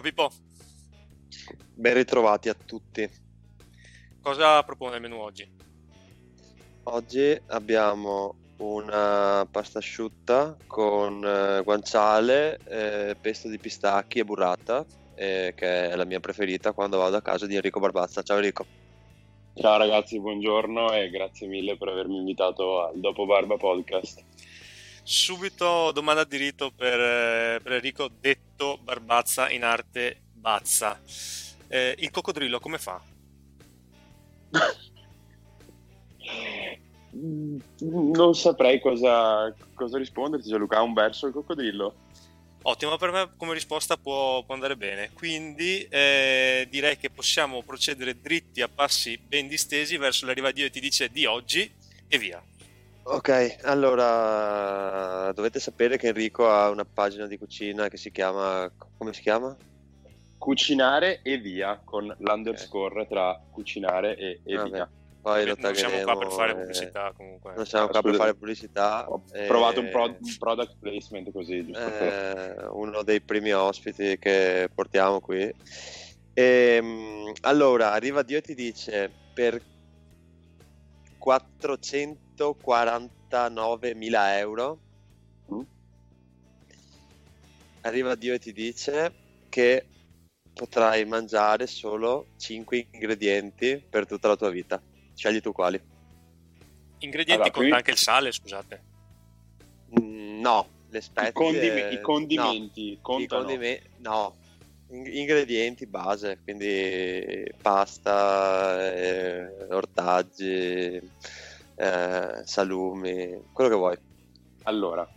Ciao Pippo. Ben ritrovati a tutti. Cosa propone il menù oggi? Oggi abbiamo una pasta asciutta con eh, guanciale, eh, pesto di pistacchi e burrata, eh, che è la mia preferita quando vado a casa di Enrico Barbazza. Ciao Enrico. Ciao ragazzi, buongiorno e grazie mille per avermi invitato al Dopo Barba Podcast. Subito domanda di rito per, eh, per Enrico, detto Barbazza in arte Bazza. Eh, il coccodrillo come fa? non saprei cosa, cosa risponderti, Gianluca. Ha un verso il coccodrillo? Ottimo, per me come risposta può, può andare bene. Quindi eh, direi che possiamo procedere dritti a passi ben distesi verso l'arriva Dio e ti dice di oggi e via. Ok, allora dovete sapere che Enrico ha una pagina di cucina che si chiama. come si chiama? Cucinare e via con l'underscore tra cucinare e, e Vabbè. via. Poi lo non siamo qua per fare taggeremo, pubblicità comunque. eh, Non siamo qua per fare pubblicità. Ho eh, provato un, pro- un product placement così, giusto per... eh, uno dei primi ospiti che portiamo qui. Ehm, allora, arriva Dio e ti dice per 449.000 euro. Mm. Arriva Dio e ti dice che potrai mangiare solo 5 ingredienti per tutta la tua vita. Scegli tu quali. Ingredienti Allora, conta qui- anche il sale, scusate. Mm, no, le spezie. I, condime- i condimenti no. contano? I condime- no, In- ingredienti base, quindi pasta, eh, ortaggi, eh, salumi, quello che vuoi. Allora,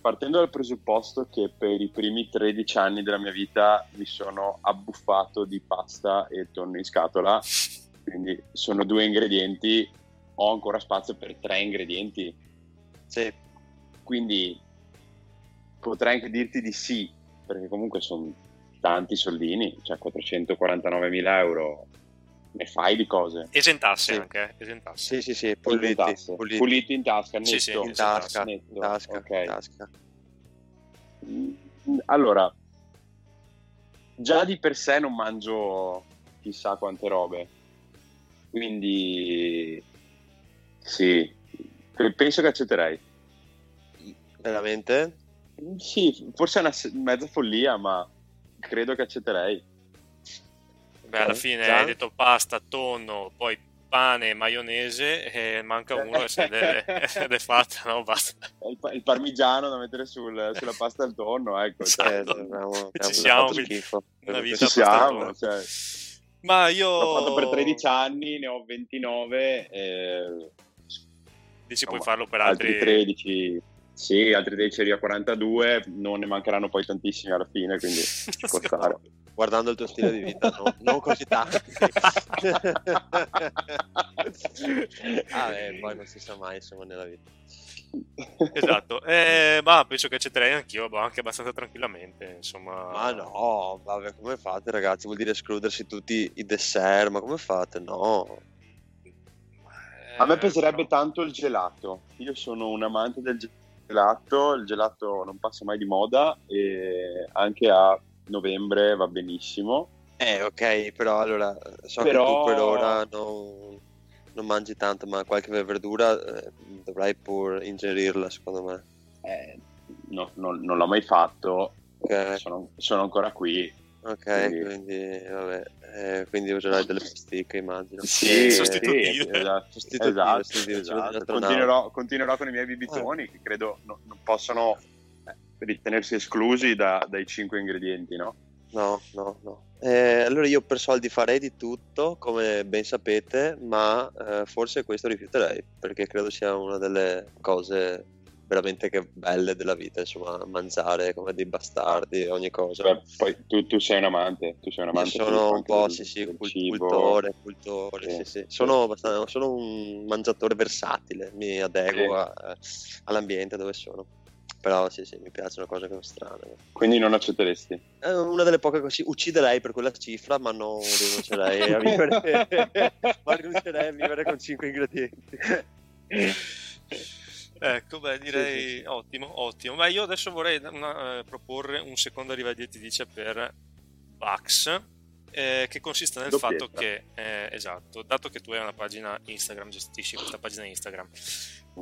partendo dal presupposto che per i primi 13 anni della mia vita mi sono abbuffato di pasta e tonno in scatola, quindi sono due ingredienti, ho ancora spazio per tre ingredienti, Sì, quindi potrei anche dirti di sì, perché comunque sono tanti soldini, cioè 449.000 euro, ne fai di cose. Esentasse Sì. anche, eh, esentasse. sì, sì, sì, Puliti in puliti, tasca, puliti. puliti in tasca, netto. Sì, sì, in tasca, netto, in tasca, ok. in tasca. Mm, Allora, già di per sé non mangio chissà quante robe, quindi sì, pe- penso che accetterei. Veramente? Sì, forse è una mezza follia, ma credo che accetterei. Beh, alla fine Già? hai detto pasta, tonno, poi pane e maionese e manca uno ed è, ed è fatta, no? Basta. Il, il parmigiano da mettere sul- sulla pasta al tonno, ecco. cioè, Esatto. abbiamo, Ci siamo, una vita ci siamo, cioè, Ma io... l'ho fatto per 13 anni, ne ho 29, e Dici puoi insomma, farlo per altri altri... 13, sì, altri 10 arrivo a 42, non ne mancheranno poi tantissimi alla fine, quindi ci può stare. Guardando il tuo stile di vita, no, non così tanto. ah, beh, poi non si sa mai, insomma, nella vita. Esatto, eh, ma penso che accetterei anch'io, boh, anche abbastanza tranquillamente, insomma. Ma no, vabbè, come fate, ragazzi? Vuol dire escludersi tutti i dessert, ma come fate? No. Eh, A me piacerebbe tanto il gelato. Io sono un amante del gelato, il gelato non passa mai di moda e anche a novembre va benissimo. Eh, ok, però allora, so Però- che tu per ora non, non mangi tanto, ma qualche verdura eh, dovrai pur ingerirla, secondo me. Eh, no- non, non l'ho mai fatto, Ok, sono, sono ancora qui. Ok, Quindi- quindi, vabbè, eh, quindi userai delle pasticche, immagino. Sì, Eh, sostitutive. sì, esatto. Esatto, esatto. Continuerò, continuerò con i miei bibitoni che credo no- non possono eh, ritenersi esclusi da- dai cinque ingredienti, no? No, no, no. Eh, allora io per soldi farei di tutto, come ben sapete, ma eh, forse questo rifiuterei, perché credo sia una delle cose veramente che belle della vita, insomma, mangiare come dei bastardi, ogni cosa. Cioè, poi tu, tu sei un amante, tu sei un Io amante sono un po', del- sì, sì, cultore, cultore, Sì. sì, sì. Sono, sono un mangiatore versatile, mi adeguo a- all'ambiente dove sono. Però sì, sì, mi piacciono cose così strane. Quindi non accetteresti. È una delle poche cose, ucciderei per quella cifra, ma non rinuncerei a vivere, ma rinuncerei a vivere con 5 ingredienti. Ecco, beh, direi Sì, sì, ottimo, ottimo. Ma io adesso vorrei una- eh, proporre un secondo arrivederci dice per Bucks, eh, che consiste nel Doppietta. fatto che, eh, esatto, dato che tu hai una pagina Instagram, gestisci questa pagina Instagram,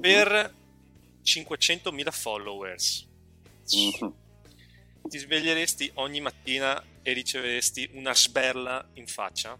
per 500.000 followers Mhm. ti sveglieresti ogni mattina e riceveresti una sberla in faccia?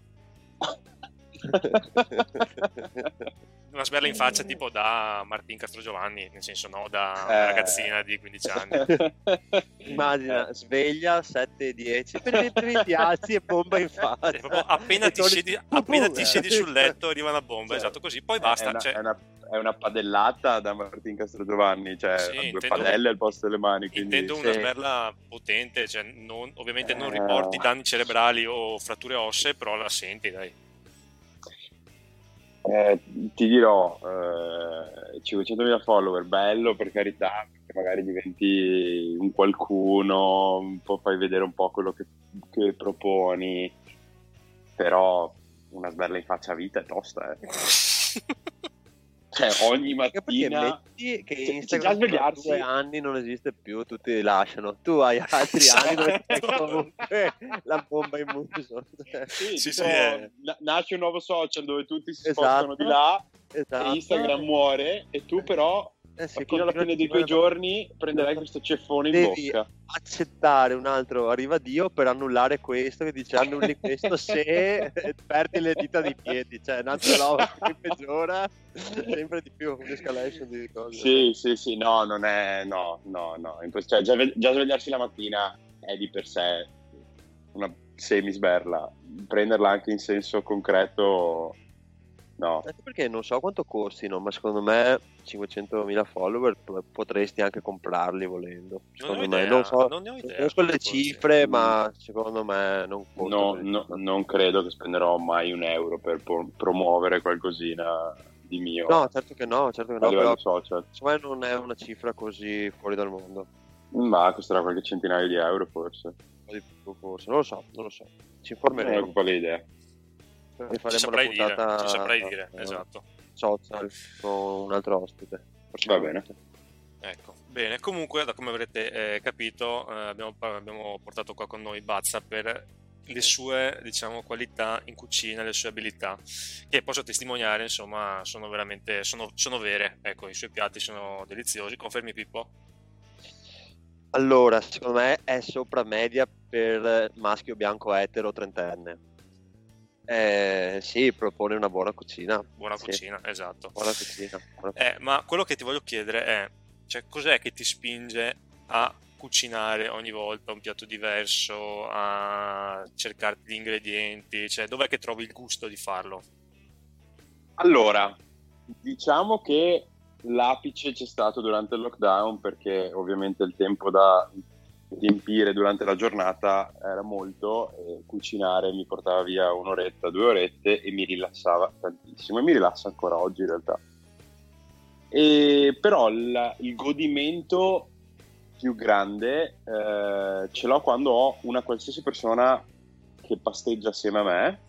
Una sberla in faccia tipo da Martin Castrogiovanni, nel senso no, da una Eh. ragazzina di 15 anni. Immagina, sveglia 7-10, per ti alzi e bomba in faccia. Proprio appena ti, siedi, appena ti siedi sul letto arriva una bomba, Cioè, esatto così, poi È basta. una, cioè, è una- è una padellata da Martin Castrogiovanni, cioè Sì, due intendo- padelle al posto delle mani. Quindi... intendo una sì. sberla potente, cioè non- ovviamente non Eh. riporti danni cerebrali o fratture ossee, però la senti, dai. Eh, ti dirò, eh, 500.000 follower, bello per carità, perché magari diventi un qualcuno, un fai vedere un po' quello che, che proponi, però una sberla in faccia a vita è tosta, eh. Cioè, ogni mattina... metti che Cioè, già svegliarsi- due anni non esiste più, tutti li lasciano. Tu hai altri anni dove c'è comunque la bomba in muso. Sì, Sì, tipo, sì, na- nasce un nuovo social dove tutti si Esatto. spostano di là esatto. e Instagram muore e tu però Eh sì, fino alla fine tuoi continuare- giorni prenderai questo ceffone in Devi bocca. accettare un altro arriva Dio per annullare questo che dice annulli questo se perdi le dita dei piedi. Cioè un altro roba che peggiora sempre di più un'escalation di cose. Sì, sì, sì, no, non è, no, no, no, cioè, già, già svegliarsi la mattina è di per sé una semisberla, prenderla anche in senso concreto, no. anche perché non so quanto costino ma secondo me 500.000 follower p- potresti anche comprarli volendo. Non secondo ho me idea, non so non ne ho non idea. conosco le cifre ma secondo me non costa No, no, non credo che spenderò mai un euro per po- promuovere qualcosina di mio. No certo che no certo che a no livello però social, secondo me non è una cifra così fuori dal mondo. Ma costerà qualche centinaio di euro forse, forse non lo so non lo so. Ci non ho informeremo po' l'idea. Ne Ci faremo una dire, puntata ci saprai dire, esatto. social con un altro ospite. Va bene. Ecco, bene, comunque da come avrete eh, capito eh, abbiamo, abbiamo portato qua con noi Bazza per le sue diciamo qualità in cucina, le sue abilità che posso testimoniare insomma sono veramente sono, sono vere, ecco i suoi piatti sono deliziosi, confermi Pippo? Allora, secondo me è sopra media per maschio bianco etero trentenne. Eh, sì, propone una buona cucina. Buona Sì, cucina, esatto. Buona cucina. buona- Eh, ma quello che ti voglio chiedere è, cioè, cos'è che ti spinge a cucinare ogni volta un piatto diverso, a cercarti gli ingredienti, cioè, dov'è che trovi il gusto di farlo? Allora, diciamo che l'apice c'è stato durante il lockdown perché ovviamente il tempo da riempire durante la giornata era molto e cucinare mi portava via un'oretta, due orette e mi rilassava tantissimo e mi rilassa ancora oggi in realtà. E però il, il godimento più grande eh, ce l'ho quando ho una qualsiasi persona che pasteggia assieme a me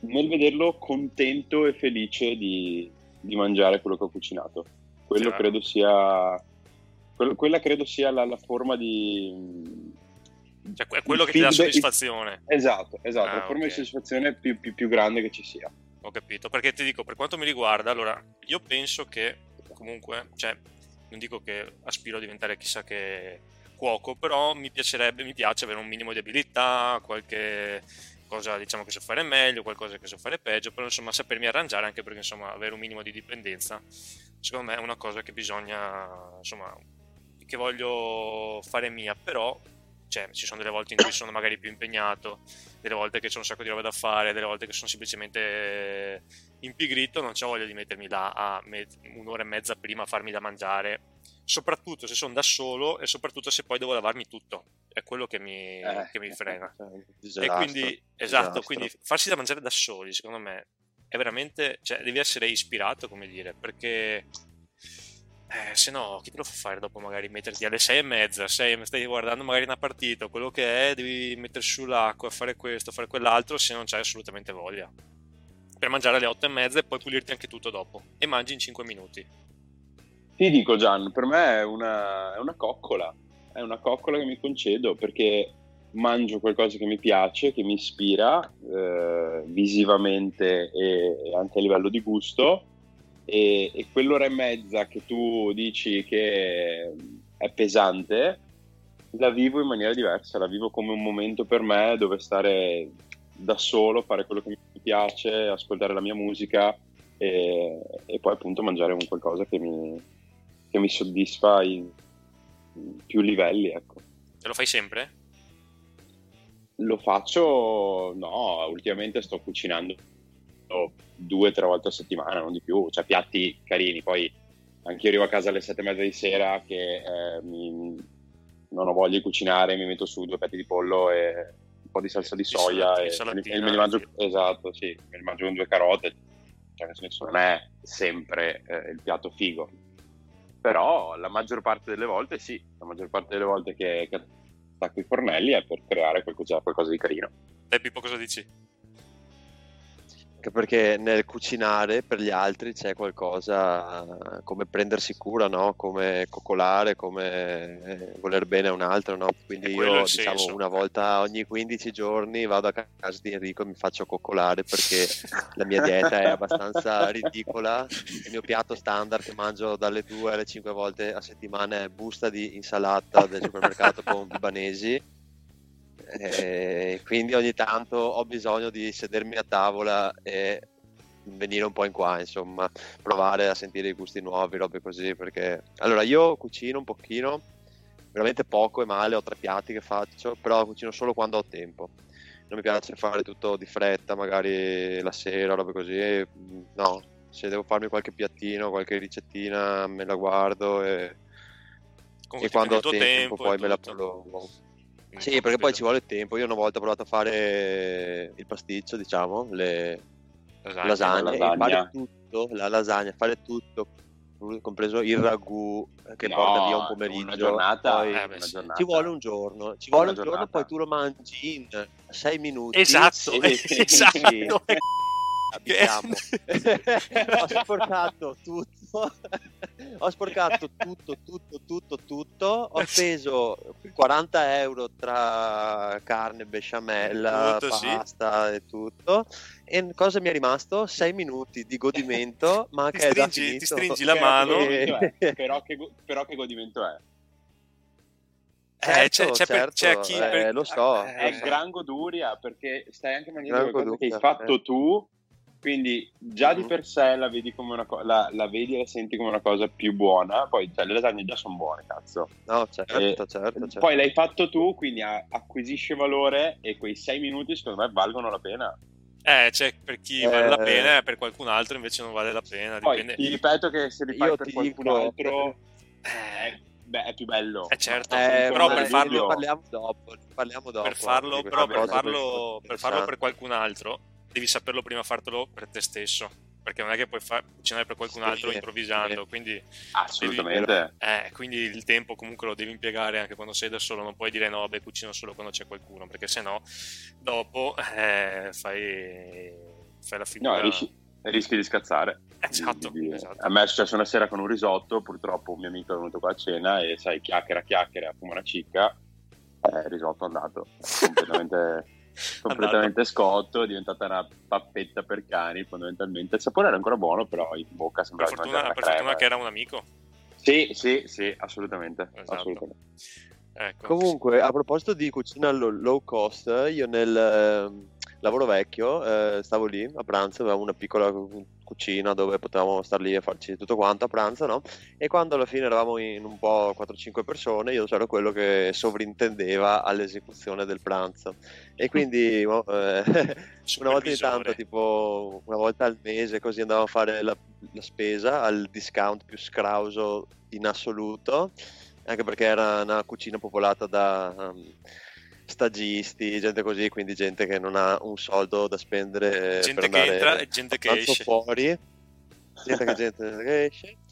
nel vederlo contento e felice di, di mangiare quello che ho cucinato. Quello Chiaro. credo sia. Quella credo sia la, la forma di. Cioè, è quello che ti dà soddisfazione. Esatto, esatto, Ah, la forma ok. di soddisfazione più, più- più grande che ci sia. Ho capito, perché ti dico, per quanto mi riguarda, allora, io penso che comunque, cioè, non dico che aspiro a diventare chissà che cuoco, però mi piacerebbe, mi piace avere un minimo di abilità, qualche cosa diciamo che so fare meglio, qualcosa che so fare peggio, però insomma sapermi arrangiare anche perché insomma avere un minimo di dipendenza, secondo me è una cosa che bisogna, insomma, che voglio fare mia, però cioè, ci sono delle volte in cui sono magari più impegnato, delle volte che c'è un sacco di roba da fare, delle volte che sono semplicemente impigrito, non c'ho voglia di mettermi là a me- un'ora e mezza prima a farmi da mangiare, soprattutto se sono da solo e soprattutto se poi devo lavarmi tutto, è quello che mi, Eh, che mi frena. Cioè, un E disastro, quindi, esatto, disastro. quindi farsi da mangiare da soli, secondo me, è veramente, cioè, devi essere ispirato, come dire, perché eh, se no, chi te lo fa fare dopo magari metterti alle sei e mezza, sei, stai guardando magari una partita, quello che è, devi mettere sull'acqua, fare questo, fare quell'altro, se non c'hai assolutamente voglia. Per mangiare alle otto e mezza e poi pulirti anche tutto dopo. E mangi in 5 minuti. Ti dico Gian, per me è una, è una coccola, è una coccola che mi concedo perché mangio qualcosa che mi piace, che mi ispira eh, visivamente e anche a livello di gusto e, e, quell'ora e mezza che tu dici che è pesante la vivo in maniera diversa, la vivo come un momento per me dove stare da solo, fare quello che mi piace, ascoltare la mia musica e, e poi appunto mangiare un qualcosa che mi, che mi soddisfa in, più livelli. Ecco. E lo fai sempre? Lo faccio, no, ultimamente sto cucinando due o tre volte a settimana, non di più, cioè piatti carini, poi anche io arrivo a casa alle sette e mezza di sera che eh, mi, non ho voglia di cucinare, mi metto su due petti di pollo e un po' di salsa di soia e, e, me li mangio, esatto, sì, me li mangio con due carote, cioè nel senso non è sempre eh, il piatto figo, però la maggior parte delle volte sì, la maggior parte delle volte che, che attacco i fornelli è per creare qualcosa, qualcosa di carino. E Pippo cosa dici? Anche perché nel cucinare per gli altri c'è qualcosa come prendersi cura, no? come coccolare, come eh, voler bene a un altro. No? Quindi io diciamo una volta ogni 15 giorni vado a casa di Enrico e mi faccio coccolare perché la mia dieta è abbastanza ridicola. Il mio piatto standard che mangio dalle 2 alle 5 volte a settimana è busta di insalata del supermercato con libanesi eh, quindi ogni tanto ho bisogno di sedermi a tavola e venire un po' in qua, insomma, provare a sentire i gusti nuovi, robe così, perché allora io cucino un pochino, veramente poco e male, ho tre piatti che faccio, però cucino solo quando ho tempo. Non mi piace fare tutto di fretta, magari la sera, robe così, no, se devo farmi qualche piattino, qualche ricettina, me la guardo e, e quando ho tempo, tempo poi me la prolungo. Sì, perché poi ci vuole tempo. Io una volta ho provato a fare il pasticcio, diciamo, le lasagne, lasagne la fare tutto, la lasagna, fare tutto, compreso il ragù che no, porta via un pomeriggio. Una giornata, poi, eh, una giornata. Ci vuole un giorno, ci vuole una un giorno, poi tu lo mangi in sei minuti. Esatto, esatto. Abitiamo. ho sporcato tutto, ho sporcato tutto, tutto, tutto, tutto. Ho speso 40 euro tra carne, besciamella, tutto, pasta sì. e tutto. E cosa mi è rimasto? 6 minuti di godimento, ma ti che stringi, è finito. Ti stringi la mano. Che... però, che, però che godimento è? Certo, eh, c'è, c'è, certo, c'è chi eh, per... lo so è lo so. gran goduria perché stai anche mangiando qualcosa che hai fatto eh. tu quindi già di mm-hmm. per sé la vedi, come una co- la, la vedi e la senti come una cosa più buona. Poi cioè, le lasagne già sono buone, cazzo. No, certo, e certo, certo, Poi l'hai fatto tu, quindi a- acquisisce valore e quei sei minuti secondo me valgono la pena. Eh, c'è per chi eh, vale la pena e per qualcun altro invece non vale la pena. Poi dipende... ti ripeto che se li fai Io per qualcun dico... altro... Eh, beh, è più bello. Eh certo, eh, però per farlo parliamo dopo, parliamo dopo. Per farlo, però per farlo, per farlo per qualcun altro devi saperlo prima fartelo per te stesso perché non è che puoi far, cucinare per qualcun altro sì, improvvisando, sì. quindi assolutamente. Devi, eh, quindi il tempo comunque lo devi impiegare anche quando sei da solo, non puoi dire no, beh, cucino solo quando c'è qualcuno, perché se no dopo eh, fai, fai, la figura. No, rischi, rischi di scazzare. Esatto, di, esatto. A me è successo una sera con un risotto, purtroppo un mio amico è venuto qua a cena e sai, chiacchiera, chiacchiera, come una cicca, eh, il risotto è andato completamente completamente scotto, è diventata una pappetta per cani fondamentalmente. Il sapore era ancora buono, però in bocca sembrava per fortuna, per fortuna che era un amico. Sì, sì, sì, assolutamente. Esatto. assolutamente. Ecco. Comunque, a proposito di cucina low cost, io nel eh, lavoro vecchio eh, stavo lì a pranzo, avevamo una piccola cucina dove potevamo star lì e farci tutto quanto a pranzo, no? E quando alla fine eravamo in un po' 4-5 persone, io ero quello che sovrintendeva all'esecuzione del pranzo. E quindi eh, una volta ogni tanto, tipo una volta al mese, così andavo a fare la, la spesa al discount più scrauso in assoluto, anche perché era una cucina popolata da... Um, stagisti, gente così, quindi gente che non ha un soldo da spendere gente che entra e gente che esce. fuori. Gente che, gente che esce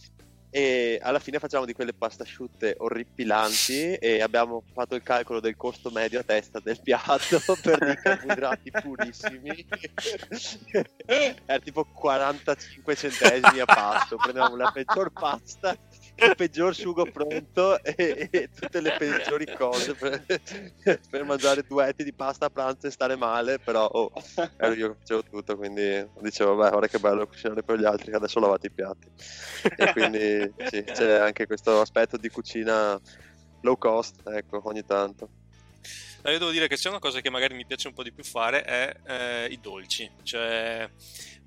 e alla fine facciamo di quelle pasta asciutte orripilanti e abbiamo fatto il calcolo del costo medio a testa del piatto per dei carboidrati purissimi. Era tipo 45 centesimi a pasto. Prendevamo la peggior pasta il peggior sugo pronto e, e, tutte le peggiori cose per, per, mangiare duetti di pasta a pranzo e stare male però oh, ero io che facevo tutto quindi dicevo beh ora che bello cucinare per gli altri che adesso lavate i piatti. E quindi sì, c'è anche questo aspetto di cucina low cost ecco ogni tanto io devo dire che c'è una cosa che magari mi piace un po' di più fare è eh, i dolci cioè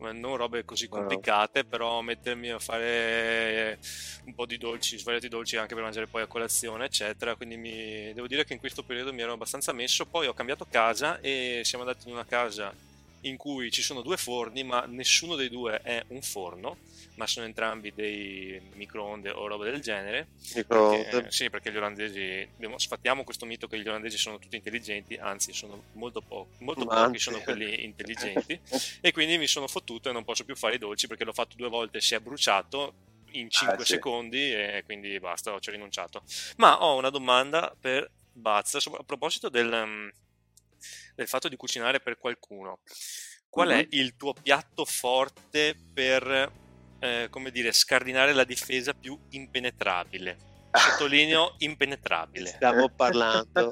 non robe così complicate, però mettermi a fare un po' di dolci, svariati dolci anche per mangiare poi a colazione, eccetera. Quindi mi... devo dire che in questo periodo mi ero abbastanza messo. Poi ho cambiato casa e siamo andati in una casa in cui ci sono due forni, ma nessuno dei due è un forno ma sono entrambi dei microonde o roba del genere. Perché, sì, perché gli olandesi, sfattiamo questo mito che gli olandesi sono tutti intelligenti, anzi sono molto, po- molto pochi sono quelli intelligenti e quindi mi sono fottuto e non posso più fare i dolci perché l'ho fatto due volte, si è bruciato in 5 ah, sì. secondi e quindi basta, ci ho rinunciato. Ma ho una domanda per Bazza a proposito del, mm, del fatto di cucinare per qualcuno. Qual mm-hmm. è il tuo piatto forte per eh, come dire, scardinare la difesa più impenetrabile. Sottolineo impenetrabile. Stiamo parlando.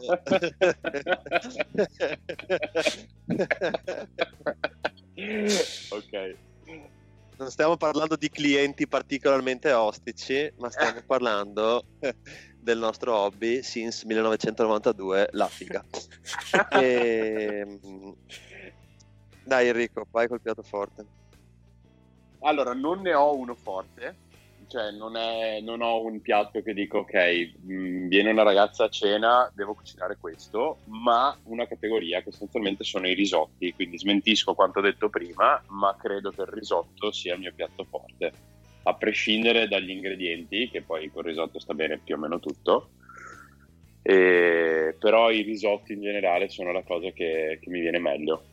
ok. Non stiamo parlando di clienti particolarmente ostici, ma stiamo parlando del nostro hobby since 1992, la figa. e... Ehm, dai Enrico, vai col piatto forte. Allora, non ne ho uno forte, cioè non, è, non ho un piatto che dico ok, mh, mm, viene una ragazza a cena, devo cucinare questo, ma una categoria che essenzialmente sono i risotti, quindi smentisco quanto detto prima, ma credo che il risotto sia il mio piatto forte, a prescindere dagli ingredienti, che poi col risotto sta bene più o meno tutto. E, però i risotti in generale sono la cosa che, che mi viene meglio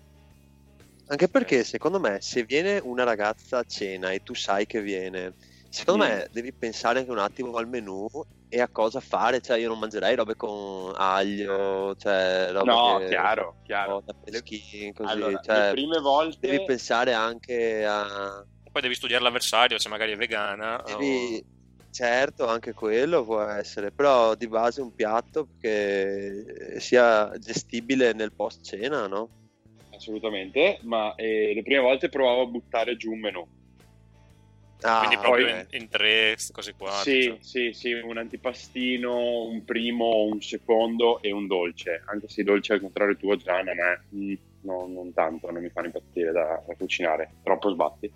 anche perché secondo me se viene una ragazza a cena e tu sai che viene, secondo mm. me devi pensare anche un attimo al menù e a cosa fare, cioè io non mangerei robe con aglio, cioè robe No, che, chiaro, chiaro. Peschi, così, allora, cioè, le prime volte devi pensare anche a poi devi studiare l'avversario, se magari è vegana devi... o... Certo, anche quello può essere, però di base un piatto che sia gestibile nel post cena, no? assolutamente, ma eh, le prime volte provavo a buttare giù un menù. Ah, Quindi proprio in, in, tre, cose qua. Sì, diciamo. sì, sì, un antipastino, un primo, un secondo e un dolce. Anche se i dolci al contrario tuo, Gian, a me mm, no, non tanto, non mi fanno impazzire da, da cucinare, troppo sbatti.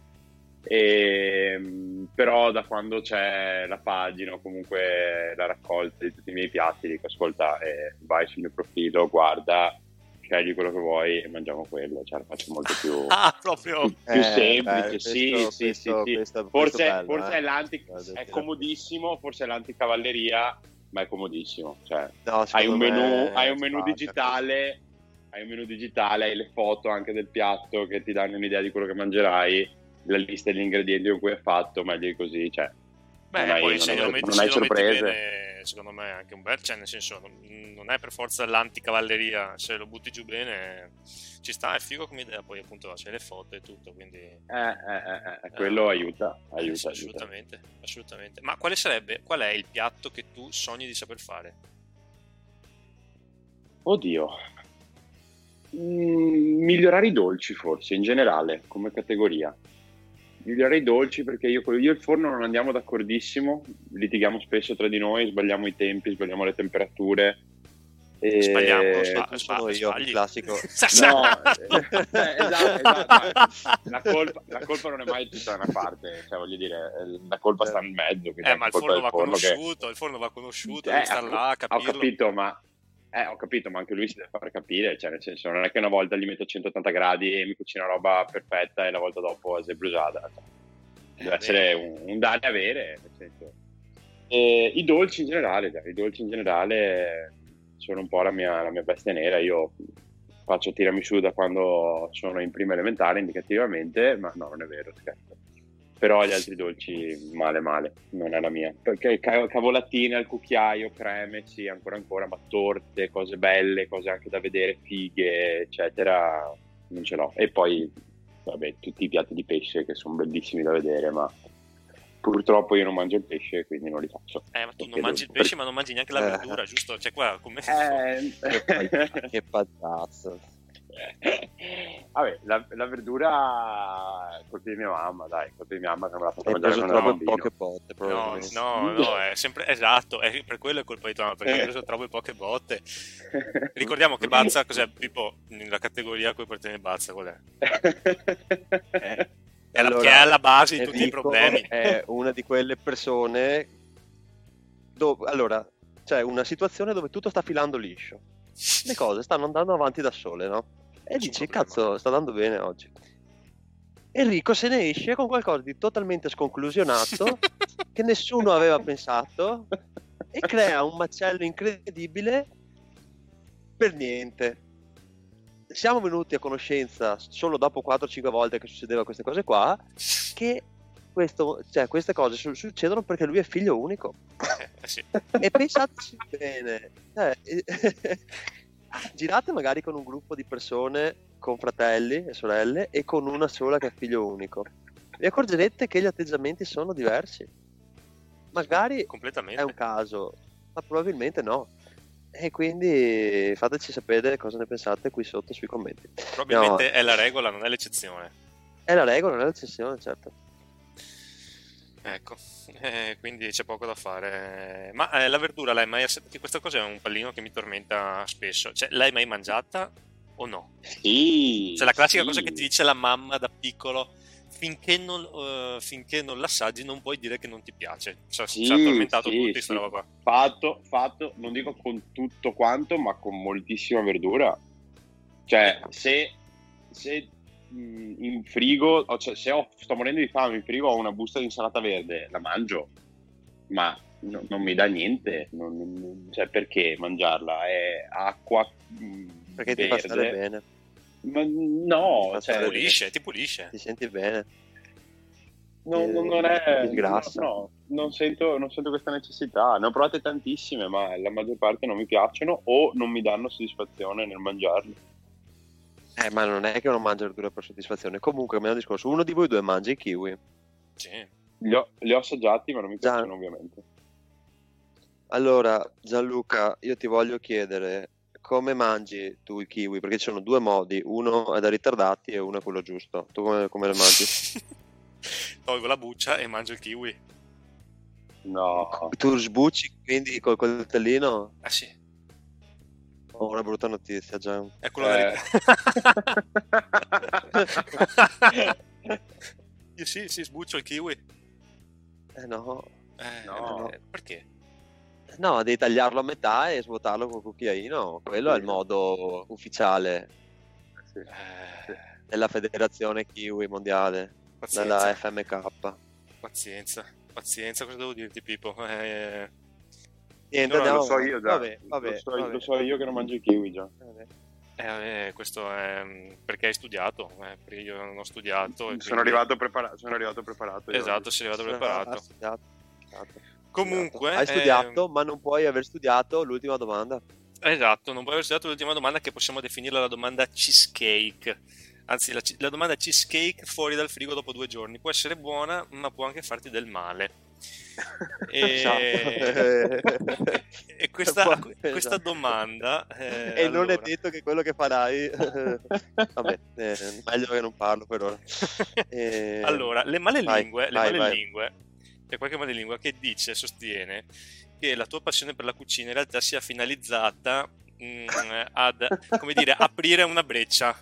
E, ehm, però da quando c'è la pagina o comunque la raccolta di tutti i miei piatti dico ascolta eh, vai sul mio profilo guarda scegli quello che vuoi e mangiamo quello, cioè la faccio molto più, ah, proprio. più, più eh, semplice, beh, sì, questo, sì, questo, sì, questo, forse, bello, forse eh? è, l'anti, è comodissimo, forse è l'anticavalleria, ma è comodissimo, cioè, no, hai un menù, hai un menù digitale, hai un menù digitale, hai le foto anche del piatto che ti danno un'idea di quello che mangerai, la lista degli ingredienti con cui è fatto, meglio di così, cioè, Beh, non hai, poi se non, non hai sorprese. Bene secondo me è anche un bel, cioè nel senso non è per forza l'anticavalleria, se lo butti giù bene ci sta, è figo come idea, poi appunto c'è le foto e tutto, quindi... Eh, eh, eh, eh quello eh, aiuta, aiuta, sì, assolutamente, aiuta. assolutamente. Ma quale sarebbe, qual è il piatto che tu sogni di saper fare? Oddio, mm, migliorare i dolci forse, in generale, come categoria migliorare i dolci perché io, io e il forno non andiamo d'accordissimo, litighiamo spesso tra di noi, sbagliamo i tempi, sbagliamo le temperature. E... Sbagliamo, sba- sba- io, il classico. no, eh, esatto, esatto. La, colpa, la, colpa, non è mai tutta da una parte, cioè voglio dire, la colpa sta nel mezzo. Eh, ma il forno va conosciuto, che... il forno va conosciuto, eh, sta là, capirlo. Ho capito, ma eh, ho capito, ma anche lui si deve fare capire, cioè nel senso non è che una volta gli metto a 180 gradi e mi cucina roba perfetta e la volta dopo è bruciata. Cioè, deve eh, essere un, un, dare avere, nel senso. E I dolci in generale, dai, i dolci in generale sono un po' la mia, la mia bestia nera, io faccio tiramisù da quando sono in prima elementare indicativamente, ma no, non è vero, scherzo. Però gli altri dolci male male, non è la mia. Perché cavolatine al cucchiaio, creme, sì, ancora ancora, ma torte, cose belle, cose anche da vedere, fighe, eccetera, non ce l'ho. E poi, vabbè, tutti i piatti di pesce che sono bellissimi da vedere, ma purtroppo io non mangio il pesce, quindi non li faccio. Eh, ma tu non mangi il pesce, per... ma non mangi neanche la eh. verdura, giusto? Cioè, qua come... Eh... che pazzazzo. Vabbè, la, la, verdura colpa di mia mamma, dai, colpa di mia mamma che me l'ha fatta mangiare preso troppo poche botte. No, no, no, è sempre esatto, è, per quello è colpa di tua mamma, perché ho preso troppo poche botte. Ricordiamo che Bazza cos'è, Pippo, nella categoria a cui appartiene Bazza, qual è? Eh. È allora, che è alla base di tutti i problemi. È una di quelle persone dove, allora, c'è una situazione dove tutto sta filando liscio. Le cose stanno andando avanti da sole, no? E dici, cazzo, sta andando bene oggi. Enrico se ne esce con qualcosa di totalmente sconclusionato che nessuno aveva pensato e crea un macello incredibile per niente. Siamo venuti a conoscenza solo dopo 4-5 volte che succedeva queste cose qua che questo, cioè, queste cose succedono perché lui è figlio unico. Eh, sì. E pensateci bene, cioè, girate magari con un gruppo di persone con fratelli e sorelle e con una sola che è figlio unico. Vi accorgerete che gli atteggiamenti sono diversi. Magari è un caso, ma probabilmente no. E quindi fateci sapere cosa ne pensate qui sotto sui commenti. Probabilmente no. è la regola, non è l'eccezione. È la regola, non è l'eccezione, certo. Ecco, eh, quindi c'è poco da fare. Ma eh, la verdura l'hai mai assaggiata? Questa cosa è un pallino che mi tormenta spesso. Cioè, l'hai mai mangiata o no? Sì. Cioè, la classica sì. cosa che ti dice la mamma da piccolo. Finché non, uh, finché non l'assaggi non puoi dire che non ti piace. Cioè, sì, ci ha tormentato sì, tutti sì. roba qua. Fatto, fatto, non dico con tutto quanto, ma con moltissima verdura. Cioè, se, se in frigo, cioè, se ho, sto morendo di fame in frigo ho una busta di insalata verde, la mangio, ma no, non mi dà niente, non, non, cioè perché mangiarla? È acqua Perché verde. ti fa stare bene. Ma no, ti, cioè, pulisce, ti pulisce. Ti senti bene. No, no, non è no, no, non, sento, non sento questa necessità. Ne ho provate tantissime, ma la maggior parte non mi piacciono o non mi danno soddisfazione nel mangiarle. Eh, ma non è che non mangia verdura per soddisfazione. Comunque, come discorso, uno di voi due mangia i kiwi. Sì. Li ho, li ho assaggiati, ma non mi piacciono, Gian... ovviamente. Allora, Gianluca, io ti voglio chiedere come mangi tu i kiwi? Perché ci sono due modi, uno è da ritardati e uno è quello giusto. Tu come, come le mangi? Tolgo la buccia e mangio il kiwi. No. Tu sbucci quindi col coltellino? Ah sì. Ho una brutta notizia, Gian. È quello eh. da Io sì, sì, sbuccio il kiwi. Eh no. Eh, no. Eh, perché? No, devi tagliarlo a metà e svuotarlo col cucchiaino. Quello sì. è il modo ufficiale sì. eh, della federazione kiwi mondiale, pazienza. della FMK. Pazienza, pazienza, cosa devo dirti Pippo? Eh, Niente, no, lo so io già. Vabbè, vabbè, lo, so, vabbè. lo, so, io che non mangio i kiwi già. Eh, questo è mm, perché hai studiato, eh, perché io non ho studiato. Sono, quindi... arrivato, prepara- sono arrivato preparato. Esatto, sei arrivato preparato. Studiato, studiato. Comunque, hai studiato, eh... ma non puoi aver studiato l'ultima domanda. Esatto, non puoi aver studiato l'ultima domanda che possiamo definirla la domanda cheesecake. Anzi, la, la domanda cheesecake fuori dal frigo dopo due giorni. Può essere buona, ma può anche farti del male. E, e questa, questa, domanda eh, e non allora... è detto che quello che farai. Vabbè eh, meglio che non parlo per ora. E... allora le male lingue, vai, le male lingue c'è qualche male lingua che dice sostiene che la tua passione per la cucina in realtà sia finalizzata mh, mm, ad come dire aprire una breccia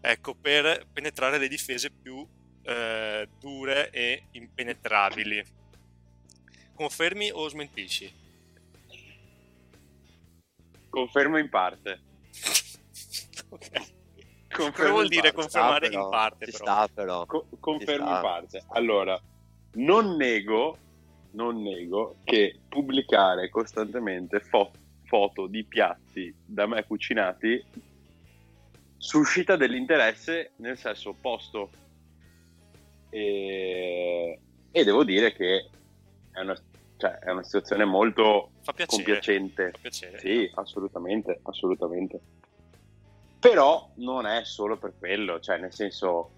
ecco per penetrare le difese più eh, dure e impenetrabili Confermi o smentisci? Confermo in parte. ok. Confermo Cosa vuol dire parte. confermare però, in parte? Però. Sta, però. Co- confermo in parte. Allora, non nego, non nego che pubblicare costantemente fo- foto di piatti da me cucinati suscita dell'interesse nel senso opposto E, e devo dire che è una, cioè, è una situazione molto Fa piacere. compiacente. Fa piacere. Sì, assolutamente, assolutamente. Però non è solo per quello, cioè nel senso...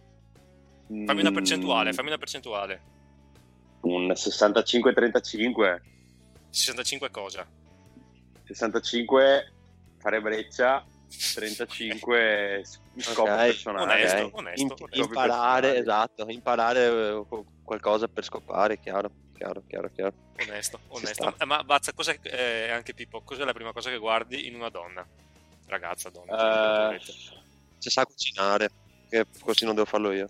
Fammi una mm, percentuale, fammi una percentuale. Un 65-35, 65 cosa? 65 fare breccia, 35 scopo Ok, personale. Onesto, onesto, onesto. imparare, esatto, imparare eh, qu- qualcosa per scopare, chiaro, chiaro, chiaro, chiaro. Onesto, onesto. Eh, ma Bazza, cos'è, eh, anche Pippo, cos'è la prima cosa che guardi in una donna? Ragazza, donna. Eh, Se sa cucinare, che così non devo farlo io.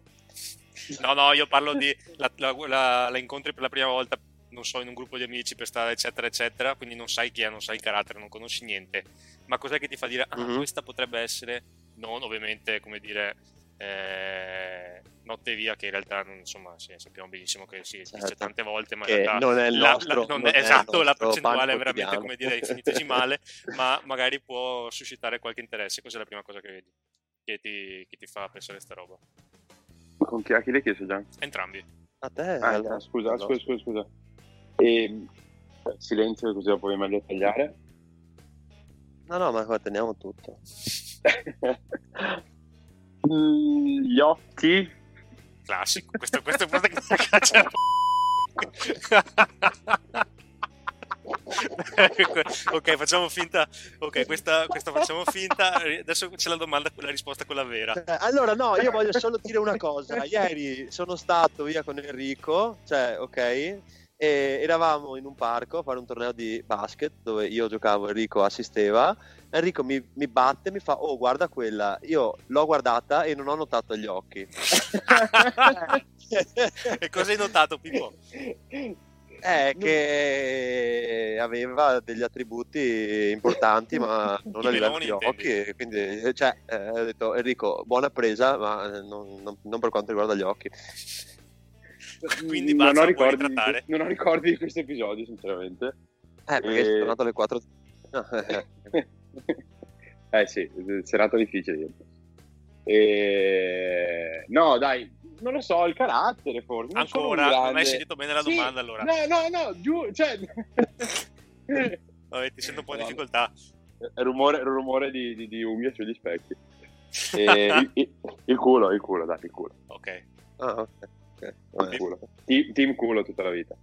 No, no, io parlo di la, la- la- la incontri per la prima volta, non so, in un gruppo di amici per strada, eccetera, eccetera, quindi non sai chi è, non sai il carattere, non conosci niente. Ma cos'è che ti fa dire, ah, Mhm. questa potrebbe essere, non ovviamente, come dire, eh, notte via, che in realtà, non- insomma, sì, sappiamo benissimo che si dice Certo. tante volte, ma in realtà... non è il la- nostro, la- non non è- è il esatto, la nostro percentuale è veramente, quotidiano. come dire, infinitesimale, ma magari può suscitare qualche interesse. Cos'è la prima cosa che vedi? Che ti, che ti fa pensare a sta roba? con chi, a chi l'hai chiesto già? Entrambi. A te? Ah, allora. scusa, Allora. scusa, scusa, scusa. E, silenzio così dopo è meglio tagliare. No, no, ma qua teniamo tutto. Mm, Gli occhi Classico, questo, questo è proprio che mi caccia ok, facciamo finta. Ok, questa, questa facciamo finta. Adesso c'è la domanda, la risposta quella vera. Eh, Allora, no, io voglio solo dire una cosa. Ieri sono stato via con Enrico, cioè, ok, e eravamo in un parco a fare un torneo di basket dove io giocavo, Enrico assisteva. Enrico mi, mi batte e mi fa, oh, guarda quella. Io l'ho guardata e non ho notato gli occhi. e cosa hai notato, Pippo? È che aveva degli attributi importanti, ma non a livello di occhi. e Quindi, eh, cioè, eh, ho detto Enrico, buona presa, ma eh, non, non- non per quanto riguarda gli occhi. Quindi non basta, ho, puoi ricordi, non ho ricordi di questo episodio, sinceramente. Eh, perché Eh. sono tornato alle 4. No, eh, eh sì, serata difficile. E... No, dai, non lo so, il carattere forse. Non Ancora, non hai sentito bene la Sì, domanda allora. No, no, no, giù, cioè... Vabbè, ti sento un po' di Madonna. difficoltà. rumore, rumore di, di, di unghie sugli specchi. E il, il- il culo, il culo, dai, il culo. Ok. ah, ok, ok. Il Vabbè. culo. Team, team culo tutta la vita.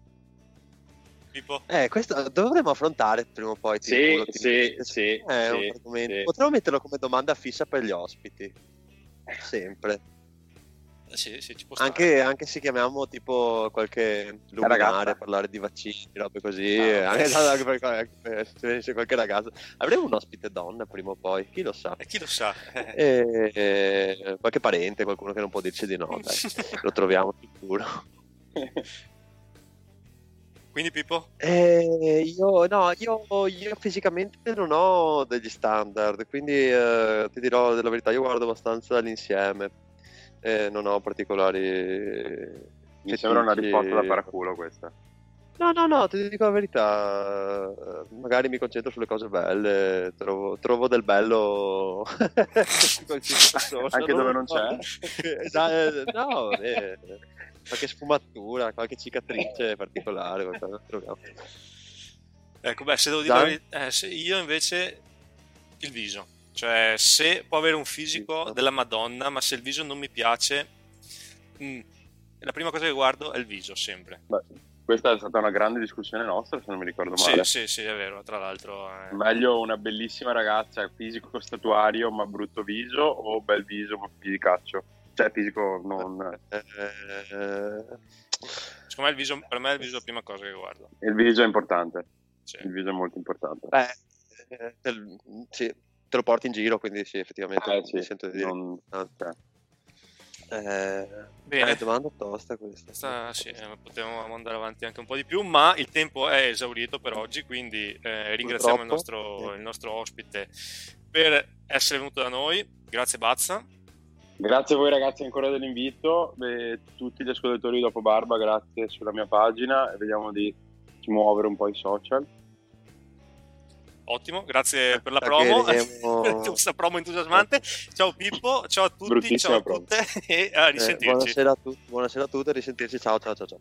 Pippo? Eh, questo dovremmo affrontare prima o poi. Sì, sì, sì, un sì, argomento. sì. Potremmo metterlo come domanda fissa per gli ospiti. Sempre. Eh, Sì, sì, ci può stare. Anche, anche se chiamiamo tipo qualche luminare a parlare di vaccini, robe così. Ah, ok. anche, anche per- anche se venisse qualche ragazzo. Avremo un ospite donna prima o poi, chi lo sa. E chi lo sa? Eh. E, e qualche parente, qualcuno che non può dirci di no, dai. lo troviamo sicuro. Quindi Pippo? Eh, io, no, io, io fisicamente non ho degli standard, quindi eh, ti dirò della verità, io guardo abbastanza l'insieme, eh, non ho particolari... Mi sembra una risposta da paraculo questa. No, no, no, ti dico la verità, eh, magari mi concentro sulle cose belle, trovo, trovo del bello. Anche dove non c'è? Esatto, no, eh, qualche sfumatura, qualche cicatrice particolare. Ecco, beh, se devo dire eh, se io invece il viso. Cioè, se può avere un fisico della Madonna, ma se il viso non mi piace, mm, la prima cosa che guardo è il viso, sempre. Beh, questa è stata una grande discussione nostra, se non mi ricordo Sì, male. sì, sì, è vero, tra l'altro... eh, Meglio una bellissima ragazza, fisico statuario ma brutto viso o bel viso ma fisicaccio? Cioè fisico non... Eh, Secondo me il viso, per me è il viso la prima cosa che guardo. Il viso è importante, Sì. il viso è molto importante. beh, eh, te, sì, te lo porti in giro, quindi sì, effettivamente Eh, mi sì, sento di dire. non- cioè, Eh, Bene. eh, domanda tosta questa. Questa, sì, eh, potevamo andare avanti anche un po' di più, ma il tempo è esaurito per oggi, quindi eh, ringraziamo il nostro, sì. il nostro ospite per essere venuto da noi. Grazie Bazza. Grazie a voi ragazzi ancora dell'invito, e tutti gli ascoltatori dopo Barba, grazie sulla mia pagina e vediamo di muovere un po' i social. Ottimo, grazie per la promo, questa promo entusiasmante. Ciao Pippo, ciao a tutti, ciao a tutte e a risentirci. Eh, buonasera, a tu- buonasera a tutti, a risentirci, ciao ciao ciao ciao.